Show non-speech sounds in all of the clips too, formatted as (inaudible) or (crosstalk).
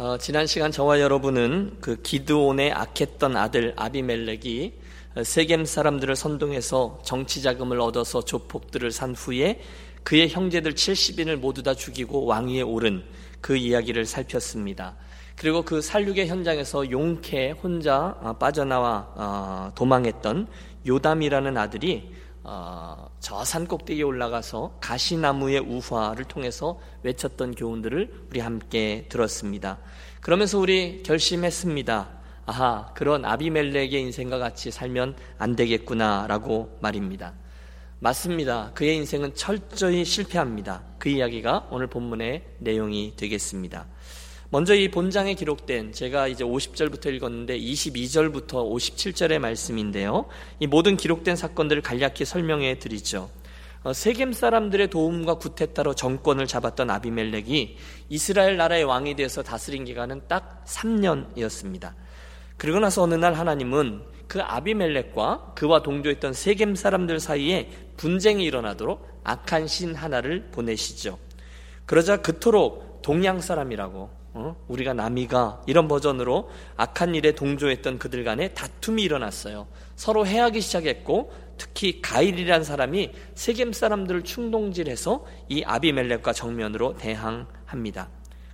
어, 지난 시간 저와 여러분은 그 기드온의 악했던 아들 아비멜렉이 세겜 사람들을 선동해서 정치 자금을 얻어서 조폭들을 산 후에 그의 형제들 70인을 모두 다 죽이고 왕위에 오른 그 이야기를 살폈습니다. 그리고 그 살육의 현장에서 용케 혼자 어, 빠져나와 어, 도망했던 요담이라는 아들이 어, 저산 꼭대기에 올라가서 가시나무의 우화를 통해서 외쳤던 교훈들을 우리 함께 들었습니다. 그러면서 우리 결심했습니다. 아하, 그런 아비멜렉의 인생과 같이 살면 안 되겠구나라고 말입니다. 맞습니다. 그의 인생은 철저히 실패합니다. 그 이야기가 오늘 본문의 내용이 되겠습니다. 먼저 이 본장에 기록된 제가 이제 50절부터 읽었는데 22절부터 57절의 말씀인데요. 이 모든 기록된 사건들을 간략히 설명해 드리죠. 어, 세겜 사람들의 도움과 구태 따로 정권을 잡았던 아비멜렉이 이스라엘 나라의 왕이 되어서 다스린 기간은 딱 3년이었습니다. 그리고 나서 어느 날 하나님은 그 아비멜렉과 그와 동조했던 세겜 사람들 사이에 분쟁이 일어나도록 악한 신 하나를 보내시죠. 그러자 그토록 동양 사람이라고 어? 우리가 남이가 이런 버전으로 악한 일에 동조했던 그들 간에 다툼이 일어났어요. 서로 해하기 시작했고 특히 가일이라는 사람이 세겜 사람들을 충동질해서 이 아비멜렉과 정면으로 대항합니다.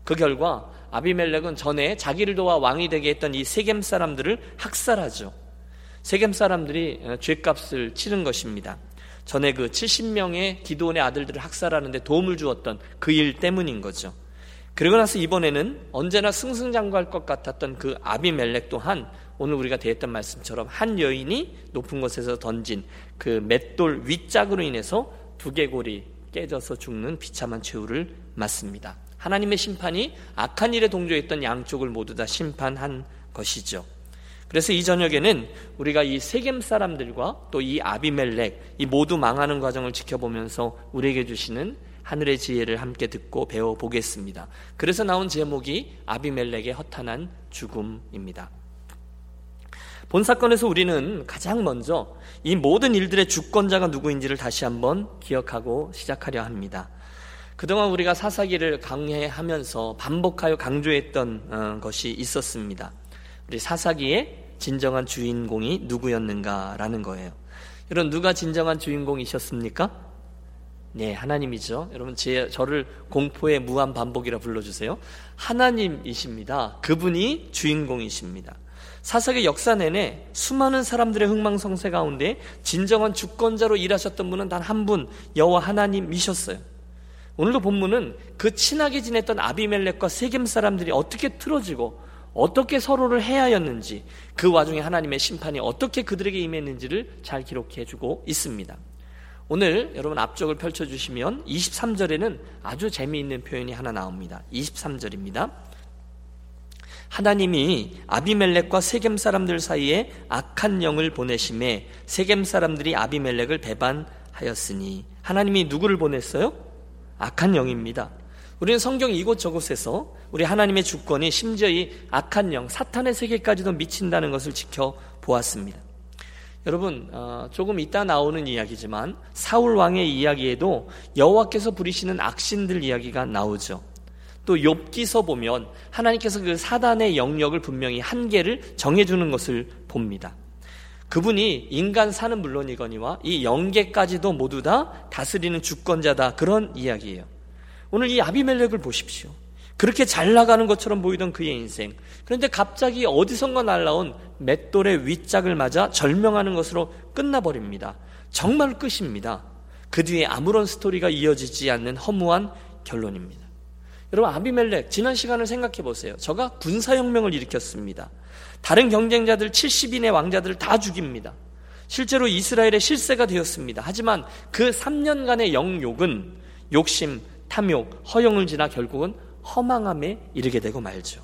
그 결과 아비멜렉은 전에 자기를 도와 왕이 되게 했던 이 세겜 사람들을 학살하죠. 세겜 사람들이 어, 죄값을 치른 것입니다. 전에 그 70명의 기도원의 아들들을 학살하는데 도움을 주었던 그 일 때문인 거죠. 그리고 나서 이번에는 언제나 승승장구할 것 같았던 그 아비멜렉 또한 오늘 우리가 대했던 말씀처럼 한 여인이 높은 곳에서 던진 그 맷돌 윗짝으로 인해서 두개골이 깨져서 죽는 비참한 최후를 맞습니다. 하나님의 심판이 악한 일에 동조했던 양쪽을 모두 다 심판한 것이죠. 그래서 이 저녁에는 우리가 이 세겜 사람들과 또 이 아비멜렉 이 모두 망하는 과정을 지켜보면서 우리에게 주시는 하늘의 지혜를 함께 듣고 배워 보겠습니다. 그래서 나온 제목이 아비멜렉의 허탄한 죽음입니다. 본 사건에서 우리는 가장 먼저 이 모든 일들의 주권자가 누구인지를 다시 한번 기억하고 시작하려 합니다. 그동안 우리가 사사기를 강해하면서 반복하여 강조했던 어, 것이 있었습니다. 우리 사사기의 진정한 주인공이 누구였는가라는 거예요. 여러분 누가 진정한 주인공이셨습니까? 네, 하나님이죠. 여러분, 제, 저를 공포의 무한 반복이라 불러주세요. 하나님이십니다. 그분이 주인공이십니다. 사사의 역사 내내 수많은 사람들의 흥망성쇠 가운데 진정한 주권자로 일하셨던 분은 단 한 분, 여호와 하나님이셨어요. 오늘도 본문은 그 친하게 지냈던 아비멜렉과 세겜 사람들이 어떻게 틀어지고 어떻게 서로를 해하였는지 그 와중에 하나님의 심판이 어떻게 그들에게 임했는지를 잘 기록해 주고 있습니다. 오늘 여러분 앞쪽을 펼쳐주시면 23절에는 아주 재미있는 표현이 하나 나옵니다. 23절입니다. 하나님이 아비멜렉과 세겜 사람들 사이에 악한 영을 보내심에 세겜 사람들이 아비멜렉을 배반하였으니 하나님이 누구를 보냈어요? 악한 영입니다. 우리는 성경 이곳저곳에서 우리 하나님의 주권이 심지어 이 악한 영, 사탄의 세계까지도 미친다는 것을 지켜보았습니다. 여러분 어, 조금 이따 나오는 이야기지만 사울 왕의 이야기에도 여호와께서 부리시는 악신들 이야기가 나오죠. 또 욥기서 보면 하나님께서 그 사단의 영역을 분명히 한계를 정해주는 것을 봅니다. 그분이 인간 사는 물론이거니와 이 영계까지도 모두 다 다스리는 주권자다 그런 이야기예요. 오늘 이 아비멜렉을 보십시오. 그렇게 잘 나가는 것처럼 보이던 그의 인생. 그런데 갑자기 어디선가 날라온 맷돌의 윗짝을 맞아 절명하는 것으로 끝나버립니다. 정말 끝입니다. 그 뒤에 아무런 스토리가 이어지지 않는 허무한 결론입니다. 여러분, 아비멜렉, 지난 시간을 생각해 보세요. 저가 군사혁명을 일으켰습니다. 다른 경쟁자들 70인의 왕자들을 다 죽입니다. 실제로 이스라엘의 실세가 되었습니다. 하지만 그 3년간의 영욕은 욕심, 탐욕, 허영을 지나 결국은 허망함에 이르게 되고 말죠.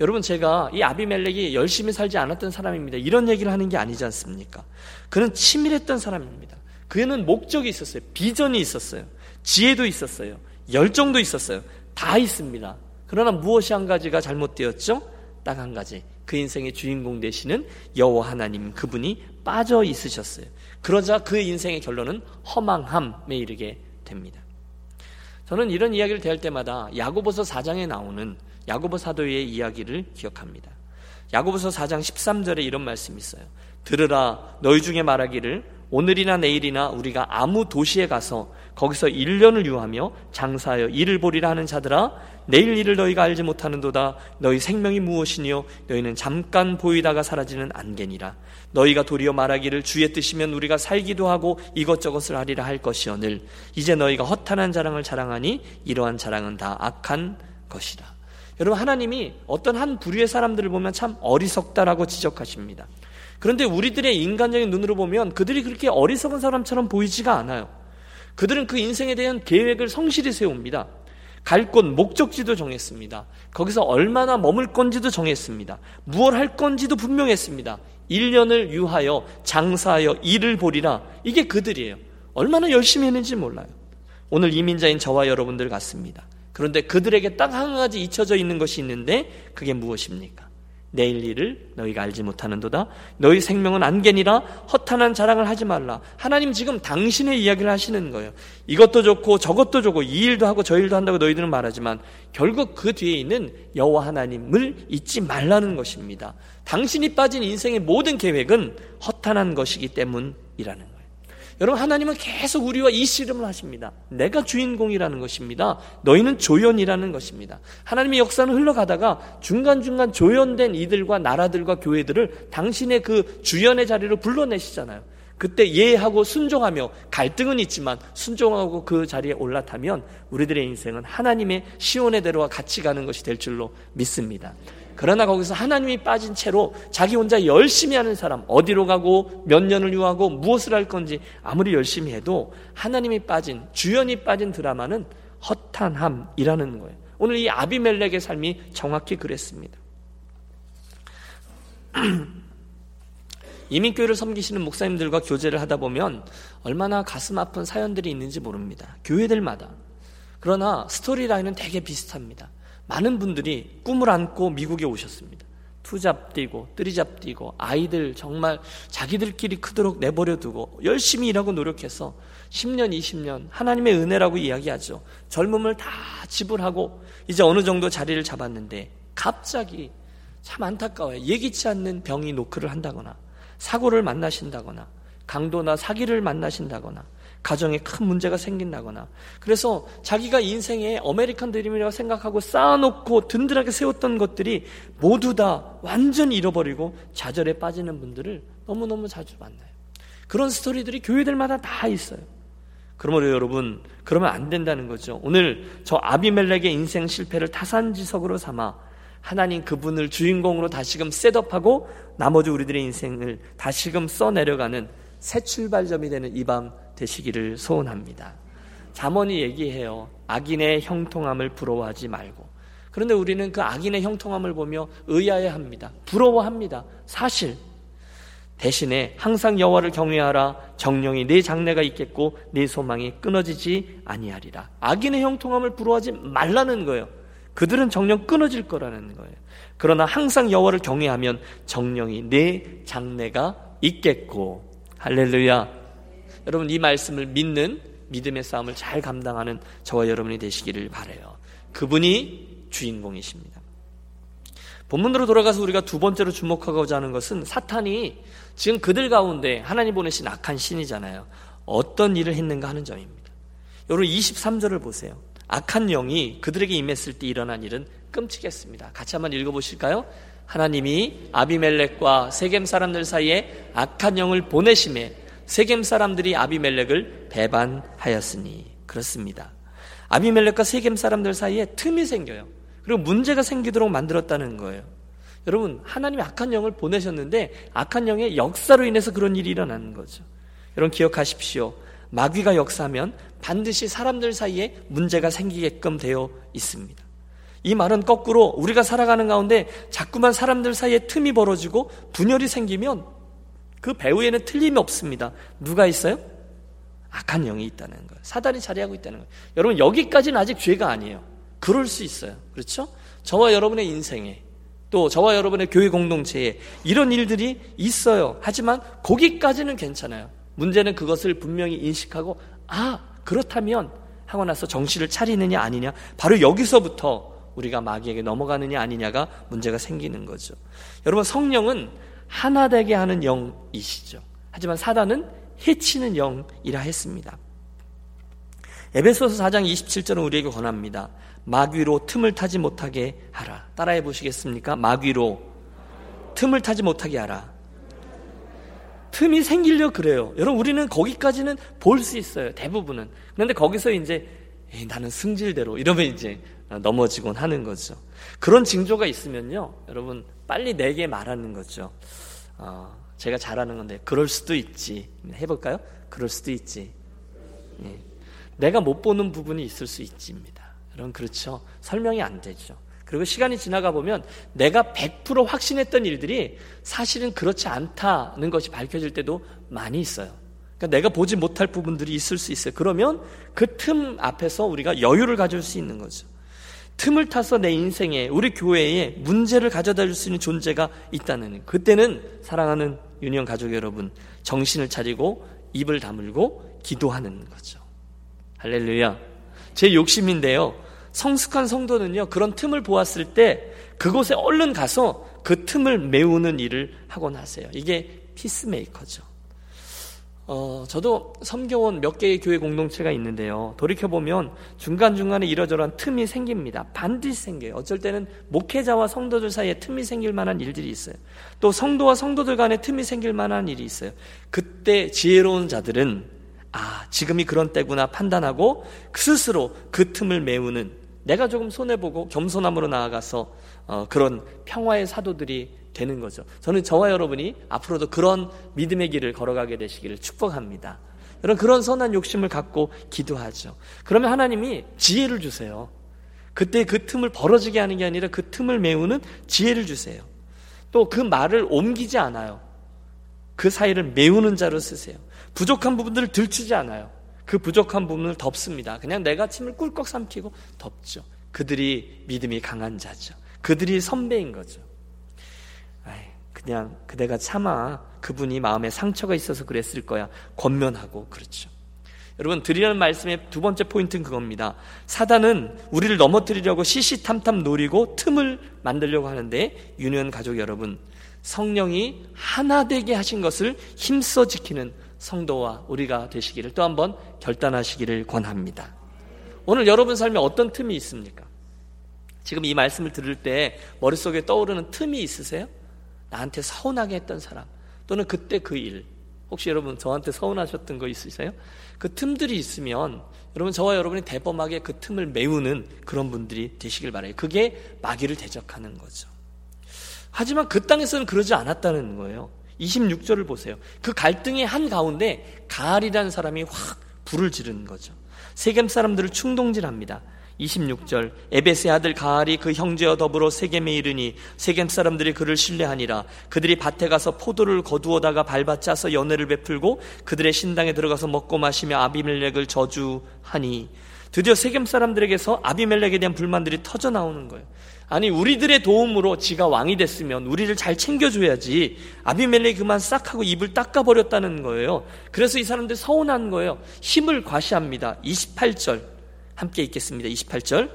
여러분 제가 이 아비멜렉이 열심히 살지 않았던 사람입니다. 이런 얘기를 하는 게 아니지 않습니까? 그는 치밀했던 사람입니다. 그는 목적이 있었어요. 비전이 있었어요. 지혜도 있었어요. 열정도 있었어요. 다 있습니다. 그러나 무엇이 한 가지가 잘못되었죠? 딱 한 가지. 그 인생의 주인공 되시는 여호와 하나님 그분이 빠져 있으셨어요. 그러자 그 인생의 결론은 허망함에 이르게 됩니다. 저는 이런 이야기를 대할 때마다 야고보서 4장에 나오는 야고보 사도의 이야기를 기억합니다. 야고보서 4장 13절에 이런 말씀이 있어요. 들으라 너희 중에 말하기를 오늘이나 내일이나 우리가 아무 도시에 가서 거기서 1년을 유하며 장사하여 일을 보리라 하는 자들아 내일 일을 너희가 알지 못하는도다 너희 생명이 무엇이니요 너희는 잠깐 보이다가 사라지는 안개니라 너희가 도리어 말하기를 주의 뜻이면 우리가 살기도 하고 이것저것을 하리라 할 것이오늘 이제 너희가 허탄한 자랑을 자랑하니 이러한 자랑은 다 악한 것이라 여러분 하나님이 어떤 한 부류의 사람들을 보면 참 어리석다라고 지적하십니다 그런데 우리들의 인간적인 눈으로 보면 그들이 그렇게 어리석은 사람처럼 보이지가 않아요. 그들은 그 인생에 대한 계획을 성실히 세웁니다. 갈 곳, 목적지도 정했습니다. 거기서 얼마나 머물 건지도 정했습니다. 무엇 할 건지도 분명했습니다. 1년을 유하여 장사하여 일을 보리라. 이게 그들이에요. 얼마나 열심히 했는지 몰라요. 오늘 이민자인 저와 여러분들 같습니다. 그런데 그들에게 딱 한 가지 잊혀져 있는 것이 있는데 그게 무엇입니까? 내일 일을 너희가 알지 못하는도다. 너희 생명은 안개니라 허탄한 자랑을 하지 말라. 하나님 지금 당신의 이야기를 하시는 거예요. 이것도 좋고 저것도 좋고 이 일도 하고 저 일도 한다고 너희들은 말하지만 결국 그 뒤에 있는 여호와 하나님을 잊지 말라는 것입니다. 당신이 빠진 인생의 모든 계획은 허탄한 것이기 때문이라는 거예요. 여러분 하나님은 계속 우리와 이 씨름을 하십니다. 내가 주인공이라는 것입니다. 너희는 조연이라는 것입니다. 하나님의 역사는 흘러가다가 중간중간 조연된 이들과 나라들과 교회들을 당신의 그 주연의 자리로 불러내시잖아요. 그때 예하고 순종하며 갈등은 있지만 순종하고 그 자리에 올라타면 우리들의 인생은 하나님의 시온의 대로와 같이 가는 것이 될 줄로 믿습니다. 그러나 거기서 하나님이 빠진 채로 자기 혼자 열심히 하는 사람, 어디로 가고 몇 년을 유하고 무엇을 할 건지 아무리 열심히 해도 하나님이 빠진, 주연이 빠진 드라마는 허탄함이라는 거예요. 오늘 이 아비멜렉의 삶이 정확히 그랬습니다. (clears throat) 이민교회를 섬기시는 목사님들과 교제를 하다 보면 얼마나 가슴 아픈 사연들이 있는지 모릅니다. 교회들마다. 그러나 스토리라인은 되게 비슷합니다. 많은 분들이 꿈을 안고 미국에 오셨습니다. 투잡 뛰고 뜨리잡 뛰고 아이들 정말 자기들끼리 크도록 내버려 두고 열심히 일하고 노력해서 10년, 20년 하나님의 은혜라고 이야기하죠. 젊음을 다 지불하고 이제 어느 정도 자리를 잡았는데 갑자기 참 안타까워요. 예기치 않는 병이 노크를 한다거나 사고를 만나신다거나 강도나 사기를 만나신다거나 가정에 큰 문제가 생긴다거나 그래서 자기가 인생의 아메리칸 드림이라고 생각하고 쌓아놓고 든든하게 세웠던 것들이 모두 다 완전히 잃어버리고 좌절에 빠지는 분들을 너무너무 자주 만나요. 그런 스토리들이 교회들마다 다 있어요. 그러므로 여러분 그러면 안 된다는 거죠. 오늘 저 아비멜렉의 인생 실패를 타산지석으로 삼아 하나님 그분을 주인공으로 다시금 set up하고 나머지 우리들의 인생을 다시금 써내려가는 새 출발점이 되는 이 밤 되시기를 소원합니다. 잠언이 얘기해요. 악인의 형통함을 부러워하지 말고. 그런데 우리는 그 악인의 형통함을 보며 의아해 합니다. 부러워합니다. 사실 대신에 항상 여호와를 경외하라 정령이 내 장래가 있겠고 내 소망이 끊어지지 아니하리라. 악인의 형통함을 부러워하지 말라는 거예요. 그들은 정령 끊어질 거라는 거예요. 그러나 항상 여호와를 경외하면 정령이 내 장래가 있겠고 할렐루야. 여러분 이 말씀을 믿는 믿음의 싸움을 잘 감당하는 저와 여러분이 되시기를 바래요. 그분이 주인공이십니다. 본문으로 돌아가서 우리가 두 번째로 주목하고자 하는 것은 사탄이 지금 그들 가운데 하나님 보내신 악한 신이잖아요. 어떤 일을 했는가 하는 점입니다. 여러분 23절을 보세요. 악한 영이 그들에게 임했을 때 일어난 일은 끔찍했습니다. 같이 한번 읽어보실까요? 하나님이 아비멜렉과 세겜 사람들 사이에 악한 영을 보내심에 세겜 사람들이 아비멜렉을 배반하였으니 그렇습니다. 아비멜렉과 세겜 사람들 사이에 틈이 생겨요. 그리고 문제가 생기도록 만들었다는 거예요. 여러분, 하나님이 악한 영을 보내셨는데 악한 영의 역사로 인해서 그런 일이 일어나는 거죠. 여러분 기억하십시오. 마귀가 역사하면 반드시 사람들 사이에 문제가 생기게끔 되어 있습니다. 이 말은 거꾸로 우리가 살아가는 가운데 자꾸만 사람들 사이에 틈이 벌어지고 분열이 생기면 그 배후에는 틀림이 없습니다. 누가 있어요? 악한 영이 있다는 거예요. 사단이 자리하고 있다는 거예요. 여러분, 여기까지는 아직 죄가 아니에요. 그럴 수 있어요. 그렇죠? 저와 여러분의 인생에, 또 저와 여러분의 교회 공동체에 이런 일들이 있어요. 하지만 거기까지는 괜찮아요. 문제는 그것을 분명히 인식하고, 아, 그렇다면 하고 나서 정신을 차리느냐 아니냐. 바로 여기서부터 우리가 마귀에게 넘어가느냐 아니냐가 문제가 생기는 거죠. 여러분 성령은 하나 되게 하는 영이시죠. 하지만 사단은 해치는 영이라 했습니다. 에베소서 4장 27절은 우리에게 권합니다. 마귀로 틈을 타지 못하게 하라. 따라해 보시겠습니까? 마귀로 틈을 타지 못하게 하라. 틈이 생기려 그래요. 여러분 우리는 거기까지는 볼 수 있어요. 대부분은. 그런데 거기서 이제 나는 승질대로 이러면 이제 넘어지곤 하는 거죠. 그런 징조가 있으면요, 여러분 빨리 내게 말하는 거죠. 어, 제가 잘하는 건데 그럴 수도 있지. 해볼까요? 그럴 수도 있지. 예. 내가 못 보는 부분이 있을 수 있지입니다. 여러분 그렇죠. 설명이 안 되죠. 그리고 시간이 지나가 보면 내가 100% 확신했던 일들이 사실은 그렇지 않다는 것이 밝혀질 때도 많이 있어요. 그러니까 내가 보지 못할 부분들이 있을 수 있어요. 그러면 그 틈 앞에서 우리가 여유를 가질 수 있는 거죠. 틈을 타서 내 인생에 우리 교회에 문제를 가져다 줄 수 있는 존재가 있다는 그때는 사랑하는 유니온 가족 여러분 정신을 차리고 입을 다물고 기도하는 거죠. 할렐루야. 제 욕심인데요. 성숙한 성도는요, 그런 틈을 보았을 때 그곳에 얼른 가서 그 틈을 메우는 일을 하곤 하세요. 이게 피스메이커죠. 어, 저도 섬겨온 몇 개의 교회 공동체가 있는데요. 돌이켜보면 중간중간에 이러저러한 틈이 생깁니다. 반드시 생겨요. 어쩔 때는 목회자와 성도들 사이에 틈이 생길 만한 일들이 있어요. 또 성도와 성도들 간에 틈이 생길 만한 일이 있어요. 그때 지혜로운 자들은 아, 지금이 그런 때구나 판단하고 스스로 그 틈을 메우는 내가 조금 손해보고 겸손함으로 나아가서 어, 그런 평화의 사도들이 되는 거죠. 저는 저와 여러분이 앞으로도 그런 믿음의 길을 걸어가게 되시기를 축복합니다. 여러분 그런 선한 욕심을 갖고 기도하죠. 그러면 하나님이 지혜를 주세요. 그때 그 틈을 벌어지게 하는 게 아니라 그 틈을 메우는 지혜를 주세요. 또 그 말을 옮기지 않아요. 그 사이를 메우는 자로 쓰세요. 부족한 부분들을 들추지 않아요. 그 부족한 부분을 덮습니다. 그냥 내가 침을 꿀꺽 삼키고 덮죠. 그들이 믿음이 강한 자죠. 그들이 선배인 거죠. 그냥 그대가 참아 그분이 마음에 상처가 있어서 그랬을 거야. 권면하고 그렇죠. 여러분 드리는 말씀의 두 번째 포인트는 그겁니다. 사단은 우리를 넘어뜨리려고 시시탐탐 노리고 틈을 만들려고 하는데 유년 가족 여러분 성령이 하나 되게 하신 것을 힘써 지키는 성도와 우리가 되시기를 또 한번 결단하시기를 권합니다. 오늘 여러분 삶에 어떤 틈이 있습니까? 지금 이 말씀을 들을 때 머릿속에 떠오르는 틈이 있으세요? 나한테 서운하게 했던 사람 또는 그때 그 일. 혹시 여러분 저한테 서운하셨던 거 있으세요? 그 틈들이 있으면 여러분 저와 여러분이 대범하게 그 틈을 메우는 그런 분들이 되시길 바래요. 그게 마귀를 대적하는 거죠. 하지만 그 땅에서는 그러지 않았다는 거예요. 26절을 보세요. 그 갈등의 한 가운데 가알이라는 사람이 확 불을 지르는 거죠. 세겜 사람들을 충동질합니다. 26절 에베스의 아들 가알이 그 형제와 더불어 세겜에 이르니 세겜 사람들이 그를 신뢰하니라 그들이 밭에 가서 포도를 거두어다가 밟아 짜서 연회를 베풀고 그들의 신당에 들어가서 먹고 마시며 아비멜렉을 저주하니 드디어 세겜 사람들에게서 아비멜렉에 대한 불만들이 터져 나오는 거예요. 아니 우리들의 도움으로 지가 왕이 됐으면 우리를 잘 챙겨줘야지 아비멜렉이 그만 싹 하고 입을 닦아버렸다는 거예요. 그래서 이 사람들 서운한 거예요. 힘을 과시합니다. 28절 함께 읽겠습니다. 28절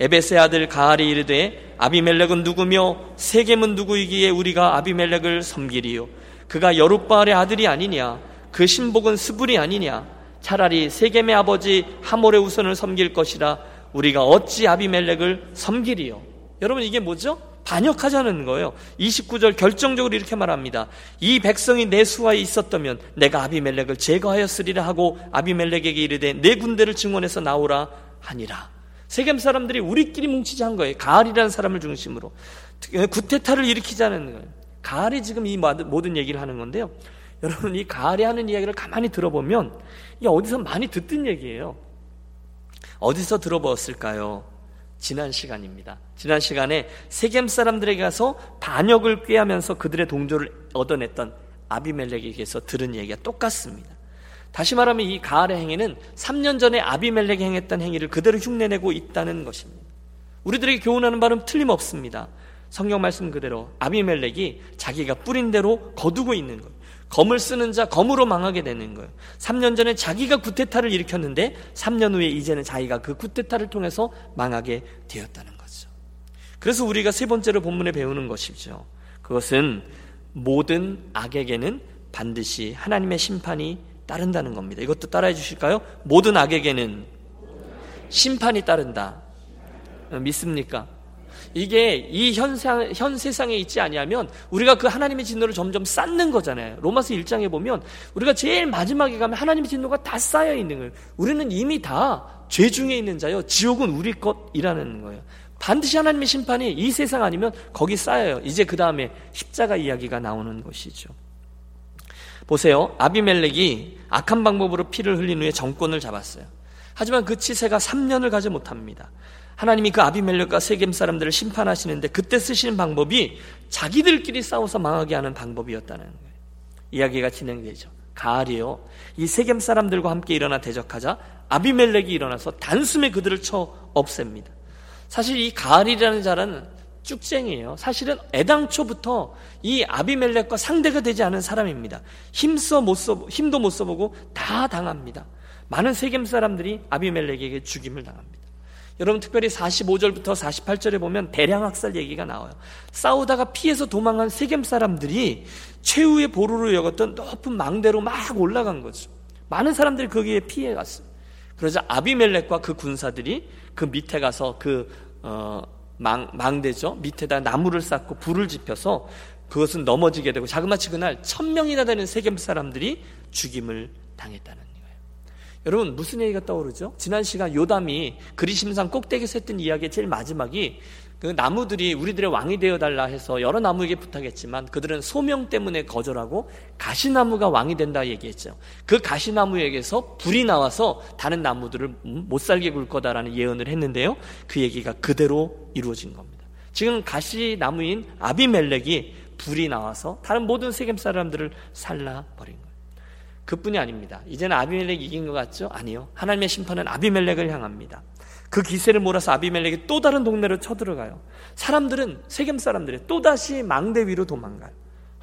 에베스의 아들 가알이 이르되 아비멜렉은 누구며 세겜은 누구이기에 우리가 아비멜렉을 섬기리요 그가 여룻바알의 아들이 아니냐 그 신복은 스불이 아니냐 차라리 세겜의 아버지 하몰의 우선을 섬길 것이라 우리가 어찌 아비멜렉을 섬기리요 여러분 이게 뭐죠? 반역하자는 거예요. 29절 결정적으로 이렇게 말합니다. 이 백성이 내 수하에 있었다면 내가 아비멜렉을 제거하였으리라 하고 아비멜렉에게 이르되 내 군대를 증원해서 나오라 하니라. 세겜 사람들이 우리끼리 뭉치자 한 거예요. 가알이라는 사람을 중심으로. 구테타를 일으키자는 거예요. 가알이 지금 이 모든 얘기를 하는 건데요. 여러분 이 가알이 하는 이야기를 가만히 들어보면 이게 어디서 많이 듣던 얘기예요. 어디서 들어보았을까요? 지난 시간입니다. 지난 시간에 세겜 사람들에게 가서 반역을 꾀하면서 그들의 동조를 얻어냈던 아비멜렉에게서 들은 얘기가 똑같습니다. 다시 말하면 이 가알의 행위는 3년 전에 아비멜렉이 행했던 행위를 그대로 흉내내고 있다는 것입니다. 우리들에게 교훈하는 바는 틀림없습니다. 성경 말씀 그대로 아비멜렉이 자기가 뿌린 대로 거두고 있는 거예요. 검을 쓰는 자 검으로 망하게 되는 거예요. 3년 전에 자기가 구테타를 일으켰는데 3년 후에 이제는 자기가 그 구테타를 통해서 망하게 되었다는 거죠. 그래서 우리가 세 번째로 본문에 배우는 것이죠. 그것은 모든 악에게는 반드시 하나님의 심판이 따른다는 겁니다. 이것도 따라해 주실까요? 모든 악에게는 심판이 따른다. 믿습니까? 이게 이 현상, 현 세상에 있지 아니하면 우리가 그 하나님의 진노를 점점 쌓는 거잖아요. 로마서 1장에 보면 우리가 제일 마지막에 가면 하나님의 진노가 다 쌓여 있는 거예요. 우리는 이미 다 죄 중에 있는 자요. 지옥은 우리 것이라는 거예요. 반드시 하나님의 심판이 이 세상 아니면 거기 쌓여요. 이제 그 다음에 십자가 이야기가 나오는 것이죠. 보세요. 아비멜렉이 악한 방법으로 피를 흘린 후에 정권을 잡았어요. 하지만 그 치세가 3년을 가지 못합니다. 하나님이 그 아비멜렉과 세겜 사람들을 심판하시는데 그때 쓰시는 방법이 자기들끼리 싸워서 망하게 하는 방법이었다는 거예요. 이야기가 진행되죠. 가을이요. 이 세겜 사람들과 함께 일어나 대적하자 아비멜렉이 일어나서 단숨에 그들을 쳐 없앱니다. 사실 이 가을이라는 자는 쭉쟁이에요. 사실은 애당초부터 이 아비멜렉과 상대가 되지 않은 사람입니다. 힘써 못 써, 힘도 못 써보고 다 당합니다. 많은 세겜 사람들이 아비멜렉에게 죽임을 당합니다. 여러분 특별히 45절부터 48절에 보면 대량 학살 얘기가 나와요. 싸우다가 피해서 도망한 세겜 사람들이 최후의 보루로 여겼던 높은 망대로 막 올라간 거죠. 많은 사람들이 거기에 피해 갔어요. 그러자 아비멜렉과 그 군사들이 그 밑에 가서 그 어, 망, 망대죠. 밑에다 나무를 쌓고 불을 지펴서 그것은 넘어지게 되고 자그마치 그날 천 명이나 되는 세겜 사람들이 죽임을 당했다는 여러분 무슨 얘기가 떠오르죠? 지난 시간 요담이 그리심산 꼭대기에서 했던 이야기의 제일 마지막이 그 나무들이 우리들의 왕이 되어달라 해서 여러 나무에게 부탁했지만 그들은 소명 때문에 거절하고 가시나무가 왕이 된다 얘기했죠. 그 가시나무에게서 불이 나와서 다른 나무들을 못 살게 굴 거다라는 예언을 했는데요. 그 얘기가 그대로 이루어진 겁니다. 지금 가시나무인 아비멜렉이 불이 나와서 다른 모든 세겜 사람들을 살라버린 거예요. 그뿐이 아닙니다. 이제는 아비멜렉이 이긴 것 같죠? 아니요. 하나님의 심판은 아비멜렉을 향합니다. 그 기세를 몰아서 아비멜렉이 또 다른 동네로 쳐들어가요. 사람들은 세겜 사람들이 또 다시 망대 위로 도망가요.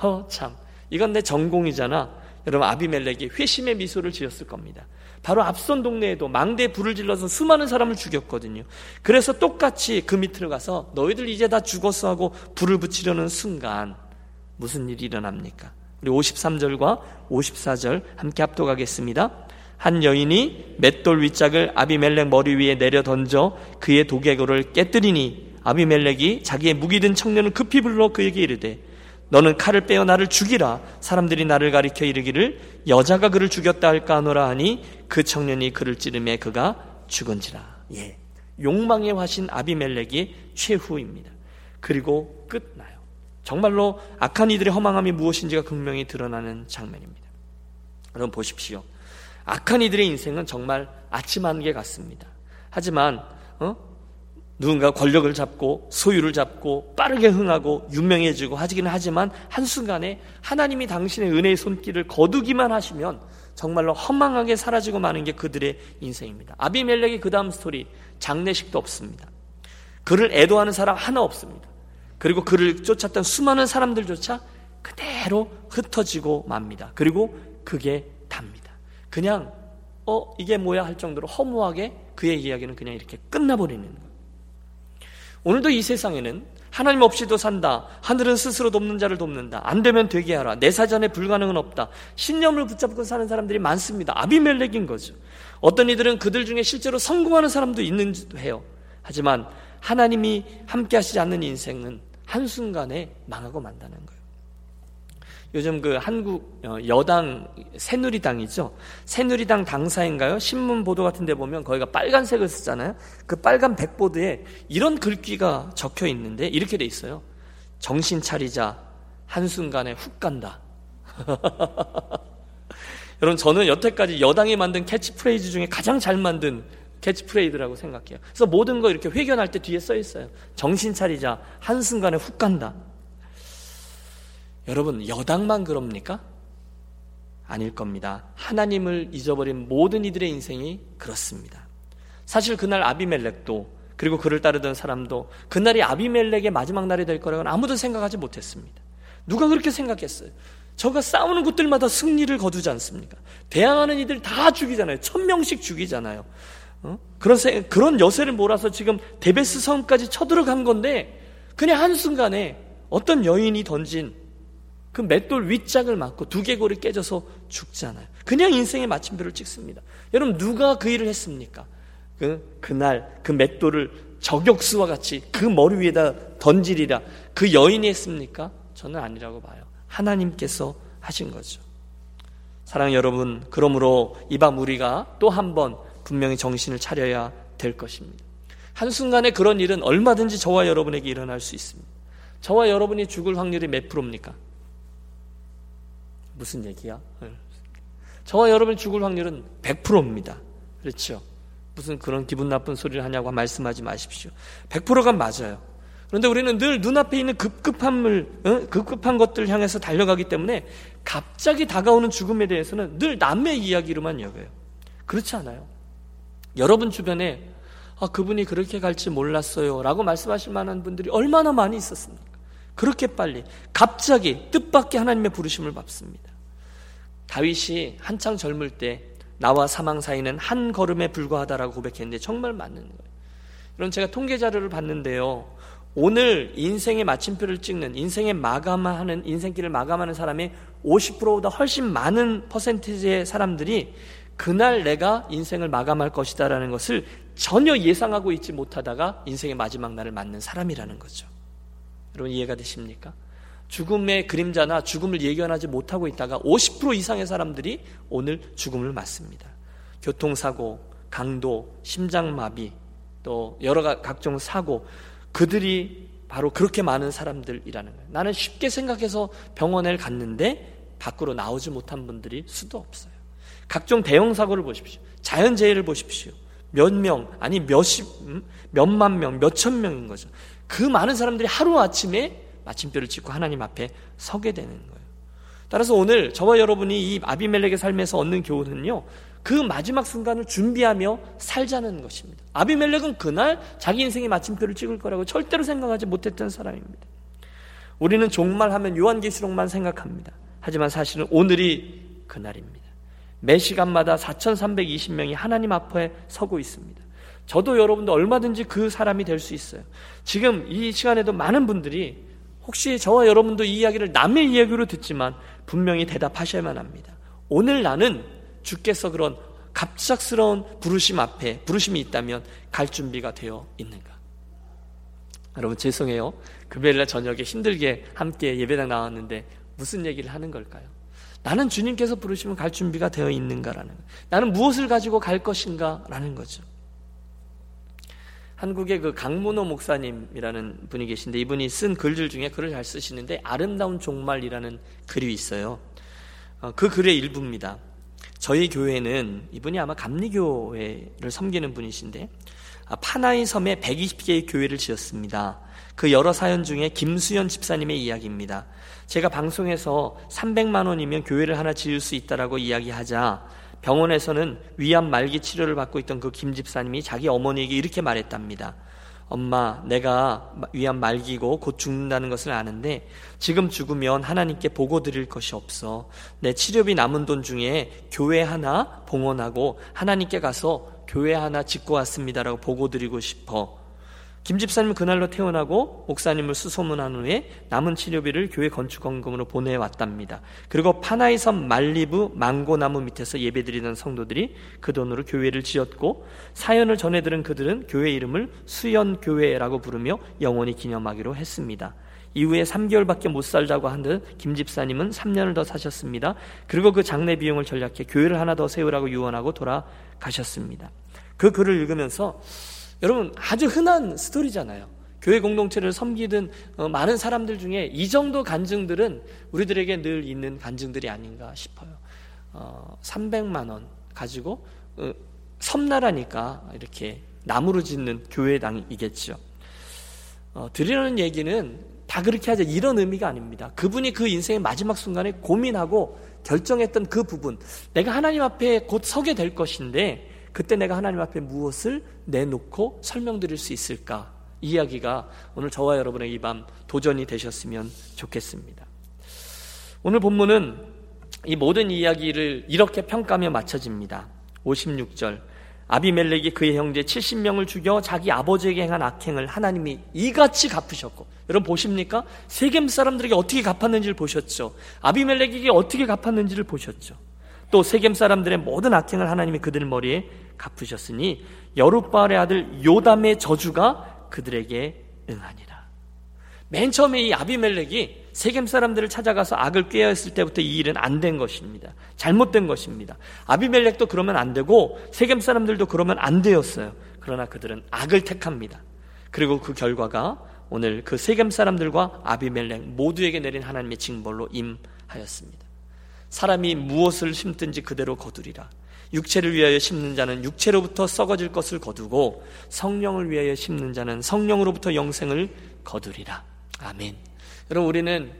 허 참, 이건 내 전공이잖아. 여러분 아비멜렉이 회심의 미소를 지었을 겁니다. 바로 앞선 동네에도 망대에 불을 질러서 수많은 사람을 죽였거든요. 그래서 똑같이 그 밑으로 가서 너희들 이제 다 죽었어 하고 불을 붙이려는 순간 무슨 일이 일어납니까? 우리 53절과 54절 함께 합독하겠습니다. 한 여인이 맷돌 윗짝을 아비멜렉 머리 위에 내려 던져 그의 도개골을 깨뜨리니 아비멜렉이 자기의 무기 든 청년을 급히 불러 그에게 이르되 너는 칼을 빼어 나를 죽이라. 사람들이 나를 가리켜 이르기를 여자가 그를 죽였다 할까 하노라 하니 그 청년이 그를 찌르매 그가 죽은지라. 예. 욕망의 화신 아비멜렉이 최후입니다. 그리고 끝나요. 정말로 악한 이들의 허망함이 무엇인지가 극명히 드러나는 장면입니다. 여러분 보십시오. 악한 이들의 인생은 정말 아침 한 개 같습니다. 하지만 어? 누군가 권력을 잡고 소유를 잡고 빠르게 흥하고 유명해지고 하기는 하지만 한순간에 하나님이 당신의 은혜의 손길을 거두기만 하시면 정말로 허망하게 사라지고 마는 게 그들의 인생입니다. 아비멜렉의 그 다음 스토리 장례식도 없습니다. 그를 애도하는 사람 하나 없습니다. 그리고 그를 쫓았던 수많은 사람들조차 그대로 흩어지고 맙니다. 그리고 그게. 그냥 어 이게 뭐야 할 정도로 허무하게 그의 이야기는 그냥 이렇게 끝나버리는 거예요. 오늘도 이 세상에는 하나님 없이도 산다. 하늘은 스스로 돕는 자를 돕는다. 안 되면 되게 하라. 내 사전에 불가능은 없다. 신념을 붙잡고 사는 사람들이 많습니다. 아비멜렉인 거죠. 어떤 이들은 그들 중에 실제로 성공하는 사람도 있는 해요. 하지만 하나님이 함께 하시지 않는 인생은 한순간에 망하고 만다는 거예요. 요즘 그 한국 어, 여당 새누리당이죠. 새누리당 당사인가요? 신문 보도 같은 데 보면 거기가 빨간색을 쓰잖아요. 그 빨간 백보드에 이런 글귀가 적혀 있는데 이렇게 돼 있어요. 정신 차리자. 한순간에 훅 간다. (laughs) 여러분 저는 여태까지 여당이 만든 캐치프레이즈 중에 가장 잘 만든 캐치프레이즈라고 생각해요. 그래서 모든 거 이렇게 회견할 때 뒤에 써 있어요. 정신 차리자. 한순간에 훅 간다. 여러분, 여당만 그럽니까? 아닐 겁니다. 하나님을 잊어버린 모든 이들의 인생이 그렇습니다. 사실 그날 아비멜렉도 그리고 그를 따르던 사람도 그날이 아비멜렉의 마지막 날이 될 거라고는 아무도 생각하지 못했습니다. 누가 그렇게 생각했어요? 저가 싸우는 곳들마다 승리를 거두지 않습니까? 대항하는 이들 다 죽이잖아요. 천 명씩 죽이잖아요. 어? 그런, 그런 여세를 몰아서 지금 데베스 성까지 쳐들어간 건데 그냥 한순간에 어떤 여인이 던진 그 맷돌 윗짝을 맞고 두개골이 깨져서 죽잖아요. 그냥 인생의 마침표를 찍습니다. 여러분 누가 그 일을 했습니까? 그 그날 그 맷돌을 저격수와 같이 그 머리 위에다 던지리라 그 여인이 했습니까? 저는 아니라고 봐요. 하나님께서 하신 거죠. 사랑 여러분, 그러므로 이밤 우리가 또 한 번 분명히 정신을 차려야 될 것입니다. 한순간에 그런 일은 얼마든지 저와 여러분에게 일어날 수 있습니다. 저와 여러분이 죽을 확률이 몇 프로입니까? 무슨 얘기야? 네. 저와 여러분이 죽을 확률은 100%입니다. 그렇죠? 무슨 그런 기분 나쁜 소리를 하냐고 말씀하지 마십시오. 100%가 맞아요. 그런데 우리는 늘 눈앞에 있는 급급함을, 어? 급급한 것들 향해서 달려가기 때문에 갑자기 다가오는 죽음에 대해서는 늘 남의 이야기로만 여겨요. 그렇지 않아요. 여러분 주변에 아, 그분이 그렇게 갈지 몰랐어요. 라고 말씀하실 만한 분들이 얼마나 많이 있었습니까? 그렇게 빨리, 갑자기 뜻밖의 하나님의 부르심을 받습니다. 다윗이 한창 젊을 때 나와 사망 사이는 한 걸음에 불과하다라고 고백했는데 정말 맞는 거예요. 그럼 제가 통계 자료를 봤는데요. 오늘 인생의 마침표를 찍는 인생의 마감하는 인생길을 마감하는 사람이 50%보다 훨씬 많은 퍼센티지의 사람들이 그날 내가 인생을 마감할 것이다라는 것을 전혀 예상하고 있지 못하다가 인생의 마지막 날을 맞는 사람이라는 거죠. 여러분 이해가 되십니까? 죽음의 그림자나 죽음을 예견하지 못하고 있다가 50% 이상의 사람들이 오늘 죽음을 맞습니다. 교통사고, 강도, 심장마비, 또 여러 각종 사고, 그들이 바로 그렇게 많은 사람들이라는 거예요. 나는 쉽게 생각해서 병원에 갔는데 밖으로 나오지 못한 분들이 수도 없어요. 각종 대형 사고를 보십시오. 자연재해를 보십시오. 몇 명, 아니 몇십, 음? 몇만 명, 몇천 명인 거죠. 그 많은 사람들이 하루아침에 마침표를 찍고 하나님 앞에 서게 되는 거예요. 따라서 오늘 저와 여러분이 이 아비멜렉의 삶에서 얻는 교훈은요, 그 마지막 순간을 준비하며 살자는 것입니다. 아비멜렉은 그날 자기 인생의 마침표를 찍을 거라고 절대로 생각하지 못했던 사람입니다. 우리는 종말 하면 요한계시록만 생각합니다. 하지만 사실은 오늘이 그날입니다. 매 시간마다 4,320명이 하나님 앞에 서고 있습니다. 저도 여러분도 얼마든지 그 사람이 될 수 있어요. 지금 이 시간에도 많은 분들이 혹시 저와 여러분도 이 이야기를 남의 이야기로 듣지만 분명히 대답하셔야만 합니다. 오늘 나는 주께서 그런 갑작스러운 부르심 앞에 부르심이 있다면 갈 준비가 되어 있는가? 여러분 죄송해요. 금요일날 저녁에 힘들게 함께 예배당 나왔는데 무슨 얘기를 하는 걸까요? 나는 주님께서 부르시면 갈 준비가 되어 있는가라는 것. 나는 무엇을 가지고 갈 것인가라는 거죠. 한국의 그 강문호 목사님이라는 분이 계신데 이분이 쓴 글들 중에 글을 잘 쓰시는데 아름다운 종말이라는 글이 있어요. 어, 그 글의 일부입니다. 저희 교회는 이분이 아마 감리교회를 섬기는 분이신데 아, 파나이 섬에 120개의 교회를 지었습니다. 그 여러 사연 중에 김수현 집사님의 이야기입니다. 제가 방송에서 300만 원이면 교회를 하나 지을 수 있다라고 이야기하자 병원에서는 위암 말기 치료를 받고 있던 그 김 집사님이 자기 어머니에게 이렇게 말했답니다. 엄마, 내가 위암 말기고 곧 죽는다는 것을 아는데 지금 죽으면 하나님께 보고 드릴 것이 없어. 내 치료비 남은 돈 중에 교회 하나 봉헌하고 하나님께 가서 교회 하나 짓고 왔습니다라고 보고 드리고 싶어. 김 집사님은 그날로 태어나고 목사님을 수소문한 후에 남은 치료비를 교회 건축원금으로 보내왔답니다. 그리고 파나이 섬 말리부 망고나무 밑에서 예배드리는 성도들이 그 돈으로 교회를 지었고 사연을 전해들은 그들은 교회 이름을 수연교회라고 부르며 영원히 기념하기로 했습니다. 이후에 3개월밖에 못 살자고 한 듯 김 집사님은 3년을 더 사셨습니다. 그리고 그 장례 비용을 전략해 교회를 하나 더 세우라고 유언하고 돌아가셨습니다. 그 글을 읽으면서 여러분 아주 흔한 스토리잖아요. 교회 공동체를 섬기던 어, 많은 사람들 중에 이 정도 간증들은 우리들에게 늘 있는 간증들이 아닌가 싶어요. 어, 300만 원 가지고 어, 섬나라니까 이렇게 나무로 짓는 교회당이겠죠. 어, 드리는 얘기는 다 그렇게 하자 이런 의미가 아닙니다. 그분이 그 인생의 마지막 순간에 고민하고 결정했던 그 부분, 내가 하나님 앞에 곧 서게 될 것인데 그때 내가 하나님 앞에 무엇을 내놓고 설명드릴 수 있을까? 이야기가 오늘 저와 여러분의 이 밤 도전이 되셨으면 좋겠습니다. 오늘 본문은 이 모든 이야기를 이렇게 평가하며 맞춰집니다. 56절. 아비멜렉이 그의 형제 70명을 죽여 자기 아버지에게 행한 악행을 하나님이 이같이 갚으셨고 여러분 보십니까? 세겜 사람들에게 어떻게 갚았는지를 보셨죠. 아비멜렉에게 어떻게 갚았는지를 보셨죠. 또 세겜 사람들의 모든 악행을 하나님이 그들 머리에 갚으셨으니 여룻바알의 아들 요담의 저주가 그들에게 응하니라. 맨 처음에 이 아비멜렉이 세겜 사람들을 찾아가서 악을 꾀었을 때부터 이 일은 안 된 것입니다. 잘못된 것입니다. 아비멜렉도 그러면 안 되고 세겜 사람들도 그러면 안 되었어요. 그러나 그들은 악을 택합니다. 그리고 그 결과가 오늘 그 세겜 사람들과 아비멜렉 모두에게 내린 하나님의 징벌로 임하였습니다. 사람이 무엇을 심든지 그대로 거두리라. 육체를 위하여 심는 자는 육체로부터 썩어질 것을 거두고 성령을 위하여 심는 자는 성령으로부터 영생을 거두리라. 아멘. 여러분 우리는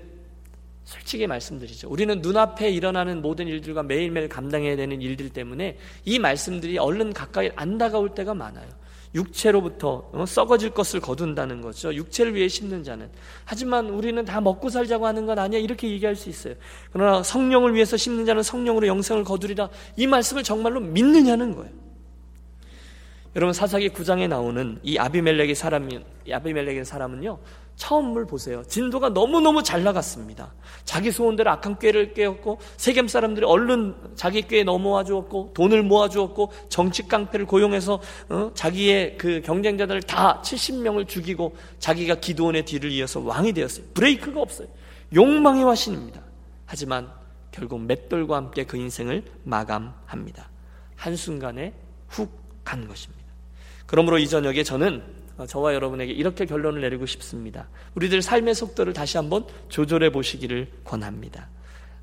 솔직히 말씀드리죠. 우리는 눈앞에 일어나는 모든 일들과 매일매일 감당해야 되는 일들 때문에 이 말씀들이 얼른 가까이 안 다가올 때가 많아요. 육체로부터 어, 썩어질 것을 거둔다는 거죠. 육체를 위해 심는 자는. 하지만 우리는 다 먹고 살자고 하는 건 아니야. 이렇게 얘기할 수 있어요. 그러나 성령을 위해서 심는 자는 성령으로 영생을 거두리라. 이 말씀을 정말로 믿느냐는 거예요. 여러분 사사기 9장에 나오는 이 아비멜렉의 사람이 아비멜렉의 사람은요. 처음을 보세요. 진도가 너무너무 잘 나갔습니다. 자기 소원대로 악한 꾀를 깨었고 세겜 사람들이 얼른 자기 꾀에 넘어와 주었고 돈을 모아 주었고 정치 깡패를 고용해서 어? 자기의 그 경쟁자들을 다 70명을 죽이고 자기가 기도원의 뒤를 이어서 왕이 되었어요. 브레이크가 없어요. 욕망의 화신입니다. 하지만 결국 맷돌과 함께 그 인생을 마감합니다. 한순간에 훅 간 것입니다. 그러므로 이 저녁에 저는 어, 저와 여러분에게 이렇게 결론을 내리고 싶습니다. 우리들 삶의 속도를 다시 한번 조절해 보시기를 권합니다.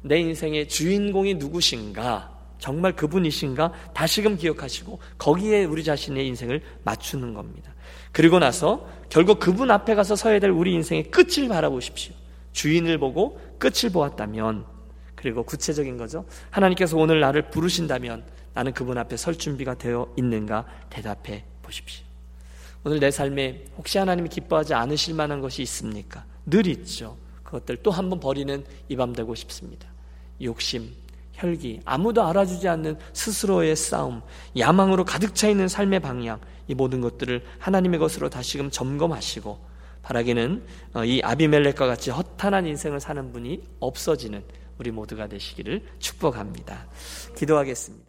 내 인생의 주인공이 누구신가? 정말 그분이신가? 다시금 기억하시고 거기에 우리 자신의 인생을 맞추는 겁니다. 그리고 나서 결국 그분 앞에 가서 서야 될 우리 인생의 끝을 바라보십시오. 주인을 보고 끝을 보았다면 그리고 구체적인 거죠. 하나님께서 오늘 나를 부르신다면 나는 그분 앞에 설 준비가 되어 있는가 대답해 보십시오. 오늘 내 삶에 혹시 하나님이 기뻐하지 않으실 만한 것이 있습니까? 늘 있죠. 그것들 또 한 번 버리는 이 밤 되고 싶습니다. 욕심, 혈기, 아무도 알아주지 않는 스스로의 싸움, 야망으로 가득 차 있는 삶의 방향, 이 모든 것들을 하나님의 것으로 다시금 점검하시고 바라기는 어, 이 아비멜렉과 같이 허탄한 인생을 사는 분이 없어지는 우리 모두가 되시기를 축복합니다. 기도하겠습니다.